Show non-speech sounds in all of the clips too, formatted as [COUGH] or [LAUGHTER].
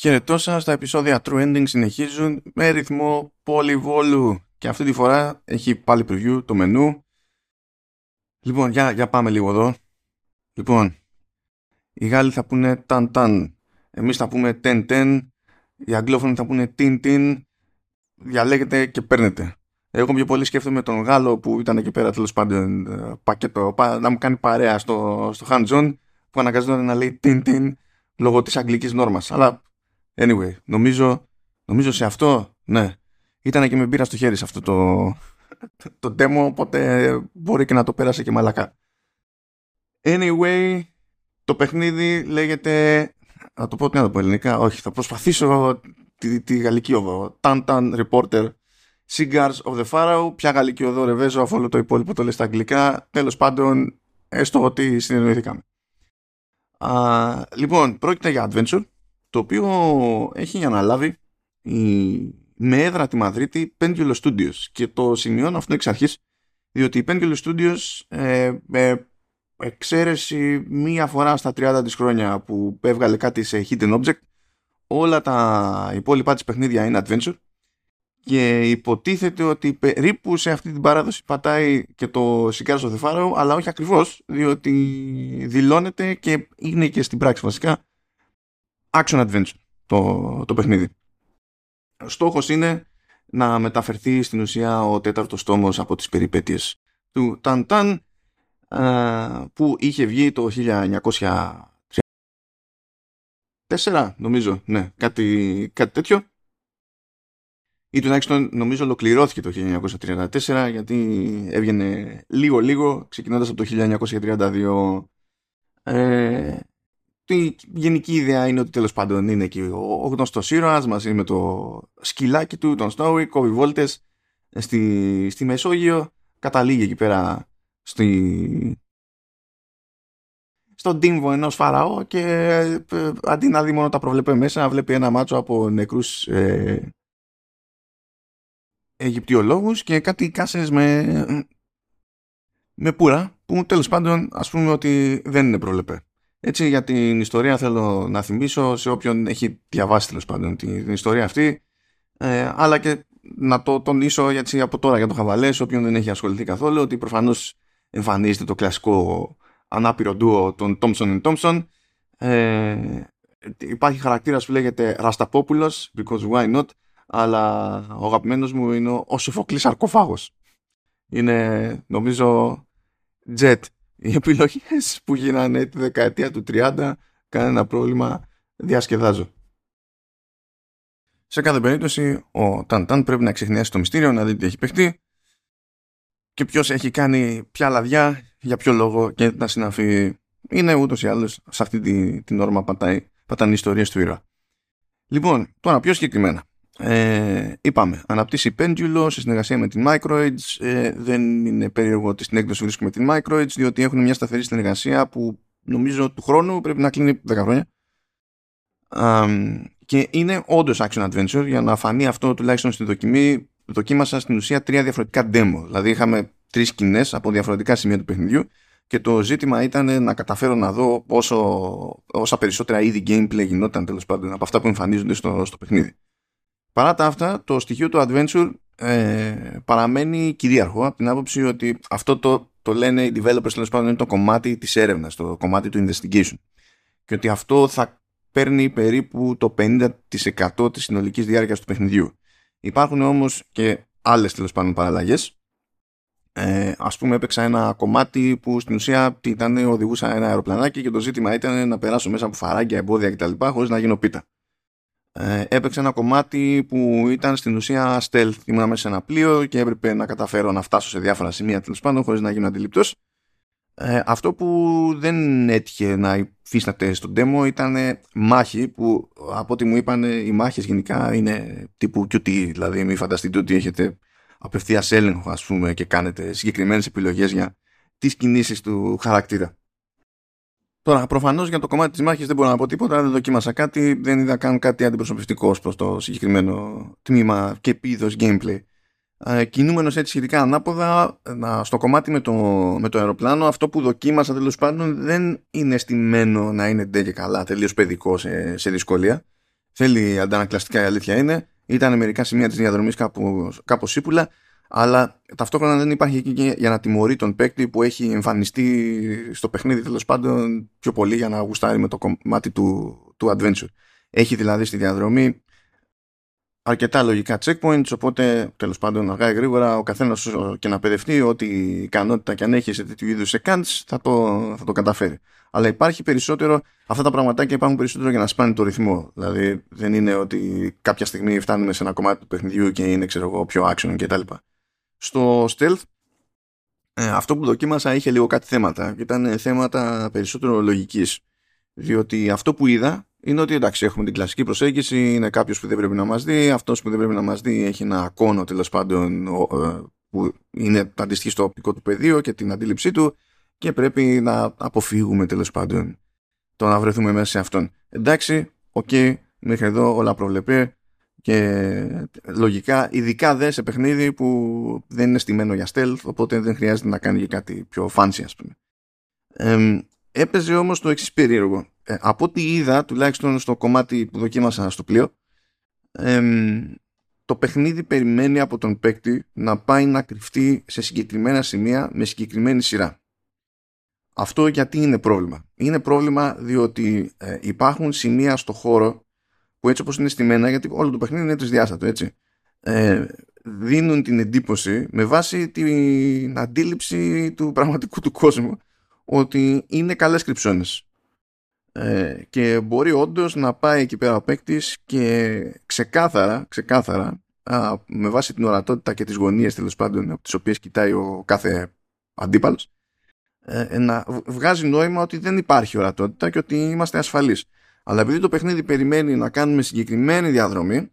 Χαιρετώ σας, τα επεισόδια True Ending συνεχίζουν με ρυθμό πολυβόλου και αυτή τη φορά έχει πάλι preview το μενού. Λοιπόν, για, για πάμε λίγο εδώ. Λοιπόν, οι Γάλλοι θα πούνε ταν ταν, εμείς θα πούμε τεν τεν, οι Αγγλόφωνοι θα πούνε τιν τιν, διαλέγετε και παίρνετε. Εγώ πιο πολύ σκέφτομαι τον Γάλλο που ήταν εκεί πέρα τέλος πάντων ε, πακέτο, να μου κάνει παρέα στο, στο hands που αναγκαζόταν να λέει τιν τιν λόγω της αγγλικής νόρμας. Αλλά Anyway, νομίζω, νομίζω σε αυτό, ναι, ήταν και με μπήρα στο χέρι σε αυτό το, το demo, οπότε μπορεί και να το πέρασε και μαλακά. Anyway, το παιχνίδι λέγεται, να το πω τι να το πω ελληνικά, όχι, θα προσπαθήσω τη, τη γαλλική οδό. Tan Reporter Cigars of the Pharaoh. Ποια γαλλική οδό ρεβέζω αφού όλο το υπόλοιπο το λέει στα αγγλικά. Τέλος πάντων, έστω ότι συνεννοηθήκαμε. Α, λοιπόν, πρόκειται για adventure το οποίο έχει αναλάβει η, με έδρα τη Μαδρίτη Pendulo Studios. Και το σημειώνω αυτό εξ αρχής διότι η Pendulo Studios ε, με εξαίρεση μία φορά στα 30 της χρόνια που έβγαλε κάτι σε hidden object όλα τα υπόλοιπα της παιχνίδια είναι adventure. Και υποτίθεται ότι περίπου σε αυτή την παράδοση πατάει και το Sicarios of the Pharaoh αλλά όχι ακριβώς διότι δηλώνεται και είναι και στην πράξη βασικά action adventure το, το παιχνίδι. Ο στόχος είναι να μεταφερθεί στην ουσία ο τέταρτος τόμος από τις περιπέτειες του Ταν Ταν που είχε βγει το 1904 νομίζω, ναι, κάτι, κάτι τέτοιο. Ή τουλάχιστον νομίζω ολοκληρώθηκε το 1934 γιατί έβγαινε λίγο λίγο ξεκινώντας από το 1932 ε, η γενική ιδέα είναι ότι τέλος πάντων είναι εκεί ο, ο γνωστός ήρωας μαζί με το σκυλάκι του, τον Σνόουι, κόβει βόλτες στη, στη Μεσόγειο, καταλήγει εκεί πέρα στη, στον τύμβο ενός φαραώ και ε, αντί να δει μόνο τα προβλέπε μέσα βλέπει ένα μάτσο από νεκρούς ε, Αιγυπτιολόγους και κάτι κάσες με, με πουρα που τέλος πάντων ας πούμε ότι δεν είναι προβλεπέ. Έτσι για την ιστορία θέλω να θυμίσω σε όποιον έχει διαβάσει τέλος πάντων την, ιστορία αυτή. Ε, αλλά και να το τονίσω έτσι από τώρα για το χαβαλές σε όποιον δεν έχει ασχοληθεί καθόλου ότι προφανώς εμφανίζεται το κλασικό ανάπηρο ντουο των Thompson Thompson. Ε, υπάρχει χαρακτήρας που λέγεται Ρασταπόπουλος because why not αλλά ο αγαπημένος μου είναι ο Σοφοκλής Αρκοφάγος. Είναι νομίζω Jet οι επιλογές που γίνανε τη δεκαετία του 30 κανένα πρόβλημα διασκεδάζω. Σε κάθε περίπτωση ο Ταν Ταν πρέπει να ξεχνιάσει το μυστήριο να δει τι έχει παιχτεί και ποιος έχει κάνει ποια λαδιά, για ποιο λόγο και να συναφεί είναι ούτως ή άλλως σε αυτή την, την όρμα πατάει, πατάνε ιστορίες του ήρωα. Λοιπόν, τώρα πιο συγκεκριμένα ε, είπαμε, αναπτύσσει Pendulo σε συνεργασία με την Microids. Ε, δεν είναι περίεργο ότι στην έκδοση βρίσκουμε την Microids, διότι έχουν μια σταθερή συνεργασία που νομίζω του χρόνου πρέπει να κλείνει 10 χρόνια. και είναι όντως action adventure για να φανεί αυτό τουλάχιστον στην δοκιμή. Δοκίμασα στην ουσία τρία διαφορετικά demo. Δηλαδή είχαμε τρεις σκηνές από διαφορετικά σημεία του παιχνιδιού και το ζήτημα ήταν να καταφέρω να δω όσο, όσα περισσότερα είδη gameplay γινόταν τέλος πάντων από αυτά που εμφανίζονται στο, στο παιχνίδι. Παρά τα αυτά, το στοιχείο του adventure ε, παραμένει κυρίαρχο από την άποψη ότι αυτό το, το λένε οι developers τέλος πάντων είναι το κομμάτι της έρευνας, το κομμάτι του investigation. Και ότι αυτό θα παίρνει περίπου το 50% της συνολικής διάρκειας του παιχνιδιού. Υπάρχουν όμως και άλλες τέλος πάντων παραλλαγές. Ε, ας πούμε έπαιξα ένα κομμάτι που στην ουσία ήταν, οδηγούσα ένα αεροπλανάκι και το ζήτημα ήταν να περάσω μέσα από φαράγγια, εμπόδια κτλ. χωρίς να γίνω πίτα ε, έπαιξε ένα κομμάτι που ήταν στην ουσία stealth. Ήμουν μέσα σε ένα πλοίο και έπρεπε να καταφέρω να φτάσω σε διάφορα σημεία τέλος πάντων χωρίς να γίνω αντιληπτός. Ε, αυτό που δεν έτυχε να υφίσταται στο demo ήταν μάχη που από ό,τι μου είπαν οι μάχες γενικά είναι τύπου QT δηλαδή μην φανταστείτε ότι έχετε απευθείας έλεγχο ας πούμε και κάνετε συγκεκριμένες επιλογές για τις κινήσεις του χαρακτήρα. Τώρα, προφανώς για το κομμάτι της μάχης δεν μπορώ να πω τίποτα, δεν δοκίμασα κάτι, δεν είδα καν κάτι αντιπροσωπευτικό προς το συγκεκριμένο τμήμα και επίδος gameplay. Ε, Κινούμενος έτσι σχετικά ανάποδα, στο κομμάτι με το, με το αεροπλάνο, αυτό που δοκίμασα τέλος πάντων δεν είναι στημένο να είναι ντε και καλά, τελείως παιδικό σε, σε δυσκολία. θέλει αντανακλαστικά η αλήθεια είναι. Ήταν μερικά σημεία της διαδρομής κάπως ύπουλα, αλλά ταυτόχρονα δεν υπάρχει εκεί για να τιμωρεί τον παίκτη που έχει εμφανιστεί στο παιχνίδι τέλος πάντων πιο πολύ για να γουστάρει με το κομμάτι του, του adventure. Έχει δηλαδή στη διαδρομή αρκετά λογικά checkpoints, οπότε τέλος πάντων αργά ή γρήγορα ο καθένας και να παιδευτεί ότι η ικανότητα και αν έχει σε τέτοιου είδους accounts θα το, θα το καταφέρει. Αλλά υπάρχει περισσότερο, αυτά τα πραγματάκια υπάρχουν περισσότερο για να σπάνει το ρυθμό. Δηλαδή δεν είναι ότι κάποια στιγμή φτάνουμε σε ένα κομμάτι του παιχνιδιού και είναι ξέρω εγώ πιο action κτλ. Στο stealth ε, αυτό που δοκίμασα είχε λίγο κάτι θέματα. Ήταν θέματα περισσότερο λογικής. Διότι αυτό που είδα είναι ότι εντάξει, έχουμε την κλασική προσέγγιση, είναι κάποιος που δεν πρέπει να μας δει, αυτός που δεν πρέπει να μας δει έχει ένα κώνο τέλος πάντων ε, που είναι αντιστοιχεί στο οπτικό του πεδίο και την αντίληψή του και πρέπει να αποφύγουμε τέλος πάντων το να βρεθούμε μέσα σε αυτόν. Εντάξει, OK, okay, μέχρι εδώ όλα προβλεπέ και λογικά, ειδικά δε σε παιχνίδι που δεν είναι στημένο για stealth, οπότε δεν χρειάζεται να κάνει και κάτι πιο fancy, ας πούμε. Ε, έπαιζε όμως το εξής περίεργο ε, από ό,τι είδα, τουλάχιστον στο κομμάτι που δοκίμασα στο πλοίο, το παιχνίδι περιμένει από τον παίκτη να πάει να κρυφτεί σε συγκεκριμένα σημεία με συγκεκριμένη σειρά. Αυτό γιατί είναι πρόβλημα; Είναι πρόβλημα διότι ε, υπάρχουν σημεία στο χώρο που έτσι όπως είναι στημένα, γιατί όλο το παιχνίδι είναι τρισδιάστατο, έτσι, ε, δίνουν την εντύπωση με βάση την αντίληψη του πραγματικού του κόσμου ότι είναι καλές κρυψώνες. Ε, και μπορεί όντως να πάει εκεί πέρα ο παίκτης και ξεκάθαρα, ξεκάθαρα α, με βάση την ορατότητα και τις γωνίες τέλος πάντων από τις οποίες κοιτάει ο κάθε αντίπαλος ε, να βγάζει νόημα ότι δεν υπάρχει ορατότητα και ότι είμαστε ασφαλείς. Αλλά επειδή το παιχνίδι περιμένει να κάνουμε συγκεκριμένη διαδρομή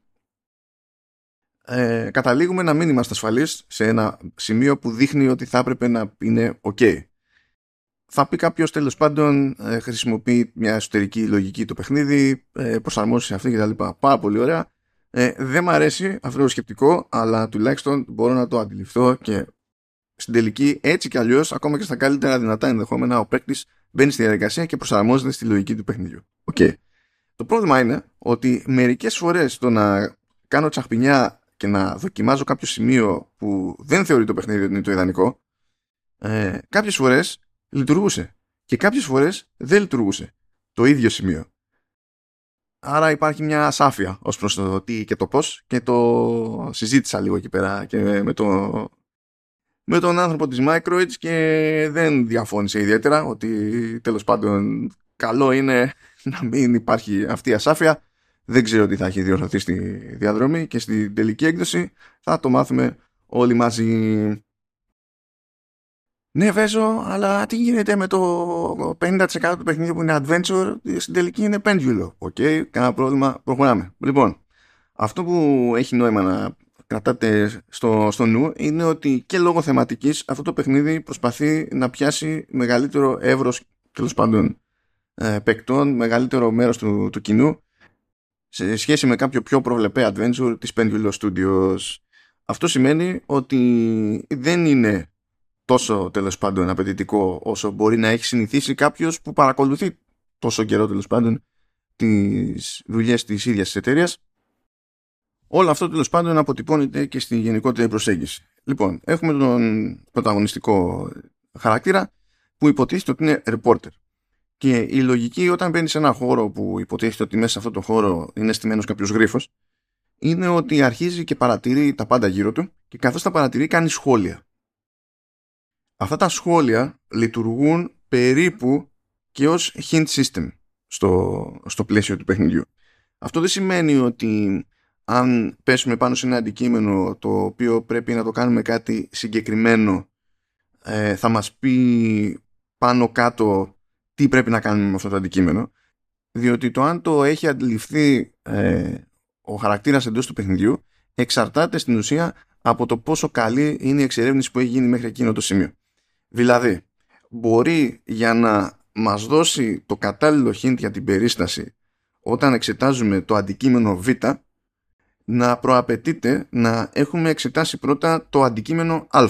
ε, καταλήγουμε να μην είμαστε ασφαλείς σε ένα σημείο που δείχνει ότι θα έπρεπε να είναι ok θα πει κάποιος τέλος πάντων ε, χρησιμοποιεί μια εσωτερική λογική το παιχνίδι, ε, προσαρμόσει αυτή κτλ. Πάρα πολύ ωραία. Ε, δεν μ' αρέσει αυτό το σκεπτικό, αλλά τουλάχιστον μπορώ να το αντιληφθώ και στην τελική έτσι κι αλλιώς, ακόμα και στα καλύτερα δυνατά ενδεχόμενα, ο παίκτης μπαίνει στη διαδικασία και προσαρμόζεται στη λογική του παιχνιδιού. Okay. Το πρόβλημα είναι ότι μερικές φορές το να κάνω τσαχπινιά και να δοκιμάζω κάποιο σημείο που δεν θεωρεί το παιχνίδι ότι είναι το ιδανικό, ε, κάποιες φορές λειτουργούσε. Και κάποιες φορές δεν λειτουργούσε το ίδιο σημείο. Άρα υπάρχει μια ασάφεια ως προς το τι και το πώς και το συζήτησα λίγο εκεί πέρα και με, το, με τον άνθρωπο της Microids και δεν διαφώνησε ιδιαίτερα ότι τέλος πάντων καλό είναι να μην υπάρχει αυτή η ασάφεια. Δεν ξέρω τι θα έχει διορθωθεί στη διαδρομή και στην τελική έκδοση θα το μάθουμε όλοι μαζί. Ναι, βέζω, αλλά τι γίνεται με το 50% του παιχνιδιού που είναι adventure, στην τελική είναι Pendulo. OK, okay, κανένα πρόβλημα, προχωράμε. Λοιπόν, αυτό που έχει νόημα να κρατάτε στο, στο νου είναι ότι και λόγω θεματικής αυτό το παιχνίδι προσπαθεί να πιάσει μεγαλύτερο εύρος τέλος πάντων ε, παικτών, μεγαλύτερο μέρος του, του κοινού σε σχέση με κάποιο πιο προβλεπέ adventure της Pendulo Studios. Αυτό σημαίνει ότι δεν είναι τόσο τέλος πάντων απαιτητικό όσο μπορεί να έχει συνηθίσει κάποιος που παρακολουθεί τόσο καιρό τέλος πάντων τις δουλειές της ίδιας της εταιρείας. Όλο αυτό τέλος πάντων αποτυπώνεται και στη γενικότερη προσέγγιση. Λοιπόν, έχουμε τον πρωταγωνιστικό χαρακτήρα που υποτίθεται ότι είναι reporter. Και η λογική όταν μπαίνει σε ένα χώρο που υποτίθεται ότι μέσα σε αυτό το χώρο είναι στημένος κάποιος γρίφος, είναι ότι αρχίζει και παρατηρεί τα πάντα γύρω του και καθώς τα παρατηρεί κάνει σχόλια αυτά τα σχόλια λειτουργούν περίπου και ως hint system στο, στο πλαίσιο του παιχνιδιού. Αυτό δεν σημαίνει ότι αν πέσουμε πάνω σε ένα αντικείμενο το οποίο πρέπει να το κάνουμε κάτι συγκεκριμένο ε, θα μας πει πάνω κάτω τι πρέπει να κάνουμε με αυτό το αντικείμενο διότι το αν το έχει αντιληφθεί ε, ο χαρακτήρας εντός του παιχνιδιού εξαρτάται στην ουσία από το πόσο καλή είναι η εξερεύνηση που έχει γίνει μέχρι εκείνο το σημείο. Δηλαδή, μπορεί για να μας δώσει το κατάλληλο hint για την περίσταση όταν εξετάζουμε το αντικείμενο Β να προαπαιτείται να έχουμε εξετάσει πρώτα το αντικείμενο Α.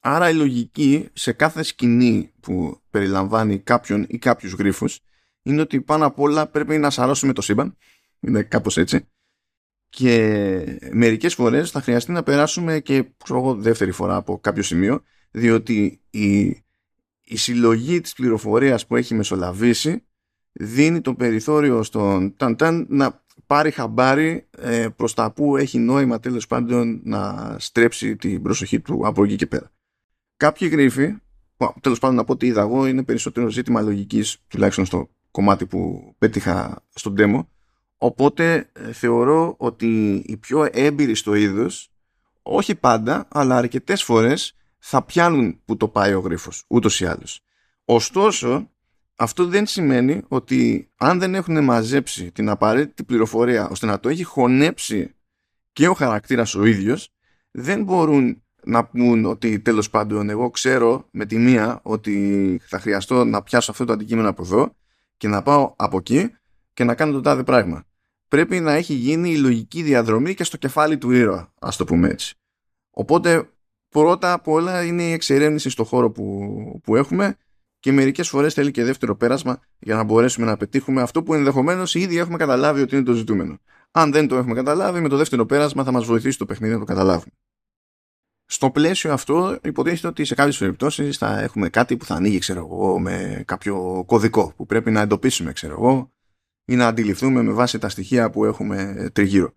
Άρα η λογική σε κάθε σκηνή που περιλαμβάνει κάποιον ή κάποιους γρίφους είναι ότι πάνω απ' όλα πρέπει να σαρώσουμε το σύμπαν. Είναι κάπως έτσι. Και μερικές φορές θα χρειαστεί να περάσουμε και ξέρω, δεύτερη φορά από κάποιο σημείο, διότι η, η συλλογή της πληροφορίας που έχει μεσολαβήσει δίνει το περιθώριο στον Ταν να πάρει χαμπάρι ε, προς τα που έχει νόημα τέλος πάντων να στρέψει την προσοχή του από εκεί και πέρα. Κάποιοι γρίφοι, τέλος πάντων να πω ότι είδα εγώ, είναι περισσότερο ζήτημα λογικής, τουλάχιστον στο κομμάτι που πέτυχα στον demo, οπότε ε, θεωρώ ότι οι πιο έμπειροι στο είδος, όχι πάντα, αλλά αρκετές φορές θα πιάνουν που το πάει ο γρίφος, ούτως ή άλλως. Ωστόσο, αυτό δεν σημαίνει ότι αν δεν έχουν μαζέψει την απαραίτητη πληροφορία ώστε να το έχει χωνέψει και ο χαρακτήρας ο ίδιος, δεν μπορούν να πούν ότι τέλος πάντων εγώ ξέρω με τη μία ότι θα χρειαστώ να πιάσω αυτό το αντικείμενο από εδώ και να πάω από εκεί και να κάνω το τάδε πράγμα. Πρέπει να έχει γίνει η λογική διαδρομή και στο κεφάλι του ήρωα, ας το πούμε έτσι. Οπότε πρώτα απ' όλα είναι η εξερεύνηση στο χώρο που, που έχουμε και μερικές φορές θέλει και δεύτερο πέρασμα για να μπορέσουμε να πετύχουμε αυτό που ενδεχομένως ήδη έχουμε καταλάβει ότι είναι το ζητούμενο. Αν δεν το έχουμε καταλάβει, με το δεύτερο πέρασμα θα μας βοηθήσει το παιχνίδι να το καταλάβουμε. Στο πλαίσιο αυτό, υποτίθεται ότι σε κάποιες περιπτώσεις θα έχουμε κάτι που θα ανοίγει, ξέρω εγώ, με κάποιο κωδικό που πρέπει να εντοπίσουμε, ξέρω εγώ, ή να αντιληφθούμε με βάση τα στοιχεία που έχουμε τριγύρω.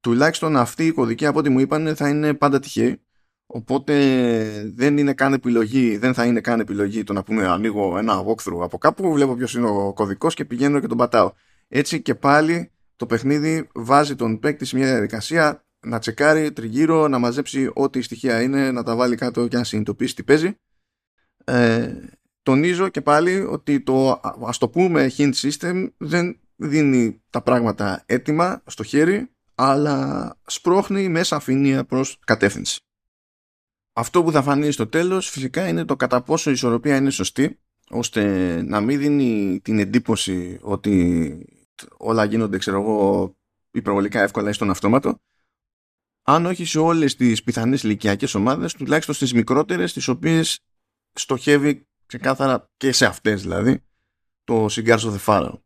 Τουλάχιστον αυτή η κωδική, από ό,τι μου είπαν, θα είναι πάντα τυχαίοι Οπότε δεν είναι καν επιλογή, δεν θα είναι καν επιλογή το να πούμε ανοίγω ένα walkthrough από κάπου, βλέπω ποιος είναι ο κωδικός και πηγαίνω και τον πατάω. Έτσι και πάλι το παιχνίδι βάζει τον παίκτη σε μια διαδικασία να τσεκάρει τριγύρω, να μαζέψει ό,τι στοιχεία είναι, να τα βάλει κάτω και να συνειδητοποιήσει τι παίζει. Ε, τονίζω και πάλι ότι το ας το πούμε hint system δεν δίνει τα πράγματα έτοιμα στο χέρι αλλά σπρώχνει μέσα αφήνεια προς κατεύθυνση αυτό που θα φανεί στο τέλος φυσικά είναι το κατά πόσο η ισορροπία είναι σωστή ώστε να μην δίνει την εντύπωση ότι όλα γίνονται ξέρω εγώ υπερβολικά εύκολα ή στον αυτόματο. Αν όχι σε όλες τις πιθανές ηλικιακές ομάδες τουλάχιστον στις μικρότερες τις οποίες στοχεύει ξεκάθαρα και σε αυτές δηλαδή το Cigars of the Pharaoh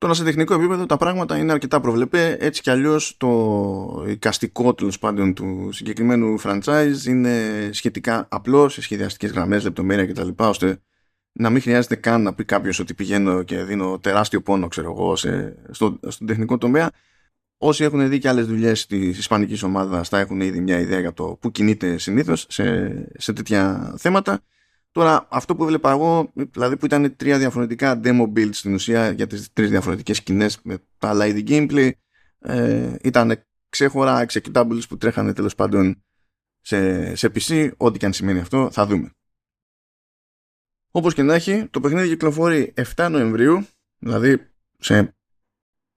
Τώρα σε τεχνικό επίπεδο τα πράγματα είναι αρκετά προβλεπέ. Έτσι κι αλλιώς το εικαστικό τέλος πάντων του συγκεκριμένου franchise είναι σχετικά απλό σε σχεδιαστικές γραμμές, λεπτομέρεια κτλ. ώστε να μην χρειάζεται καν να πει κάποιος ότι πηγαίνω και δίνω τεράστιο πόνο, ξέρω εγώ, σε, στο, στον τεχνικό τομέα. Όσοι έχουν δει και άλλες δουλειές της Ισπανικής ομάδας θα έχουν ήδη μια ιδέα για το πού κινείται συνήθως σε, σε τέτοια θέματα. Τώρα αυτό που έβλεπα εγώ, δηλαδή που ήταν τρία διαφορετικά demo builds στην ουσία για τις τρεις διαφορετικές σκηνές με τα άλλα είδη gameplay ε, ήταν ξέχωρα executables που τρέχανε τέλος πάντων σε, σε PC, ό,τι και αν σημαίνει αυτό θα δούμε. Όπως και να έχει, το παιχνίδι κυκλοφορεί 7 Νοεμβρίου, δηλαδή σε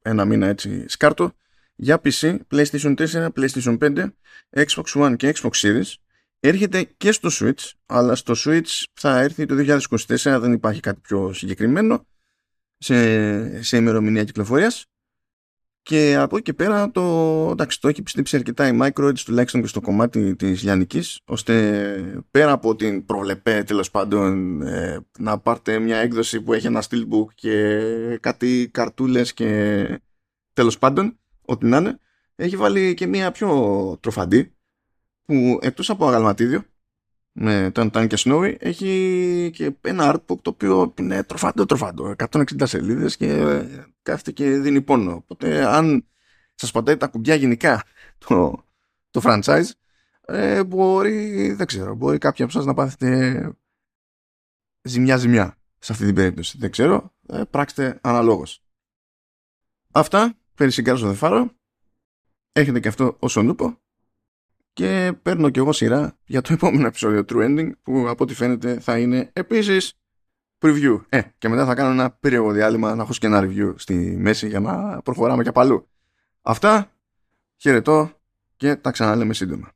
ένα μήνα έτσι σκάρτο, για PC, PlayStation 4, PlayStation 5, Xbox One και Xbox Series έρχεται και στο Switch, αλλά στο Switch θα έρθει το 2024, δεν υπάρχει κάτι πιο συγκεκριμένο σε, σε ημερομηνία κυκλοφορίας. Και από εκεί και πέρα το, εντάξει, το έχει πιστέψει αρκετά η Microids τουλάχιστον και στο κομμάτι της Λιανικής ώστε πέρα από την προβλεπέ τέλος πάντων ε, να πάρτε μια έκδοση που έχει ένα steelbook και κάτι καρτούλες και τέλος πάντων ό,τι να είναι έχει βάλει και μια πιο τροφαντή που εκτός από αγαλματίδιο με τον Tan και Snowy έχει και ένα artbook το οποίο είναι τροφάντο τροφάντο. 160 σελίδες και κάθεται και δίνει πόνο. Οπότε αν σας πατάει τα κουμπιά γενικά το, το franchise ε, μπορεί δεν ξέρω μπορεί κάποιοι από σας να πάθετε ζημιά ζημιά σε αυτή την περίπτωση. Δεν ξέρω. Ε, πράξτε αναλόγως. Αυτά. Περί συγκάρσω δεν φάρω έχετε και αυτό όσον ούπο και παίρνω κι εγώ σειρά για το [LAUGHS] επόμενο επεισόδιο True Ending που από ό,τι φαίνεται θα είναι επίσης preview. Ε, και μετά θα κάνω ένα περίεργο διάλειμμα να έχω και ένα review στη μέση για να προχωράμε και παλού. Αυτά, χαιρετώ και τα ξαναλέμε σύντομα.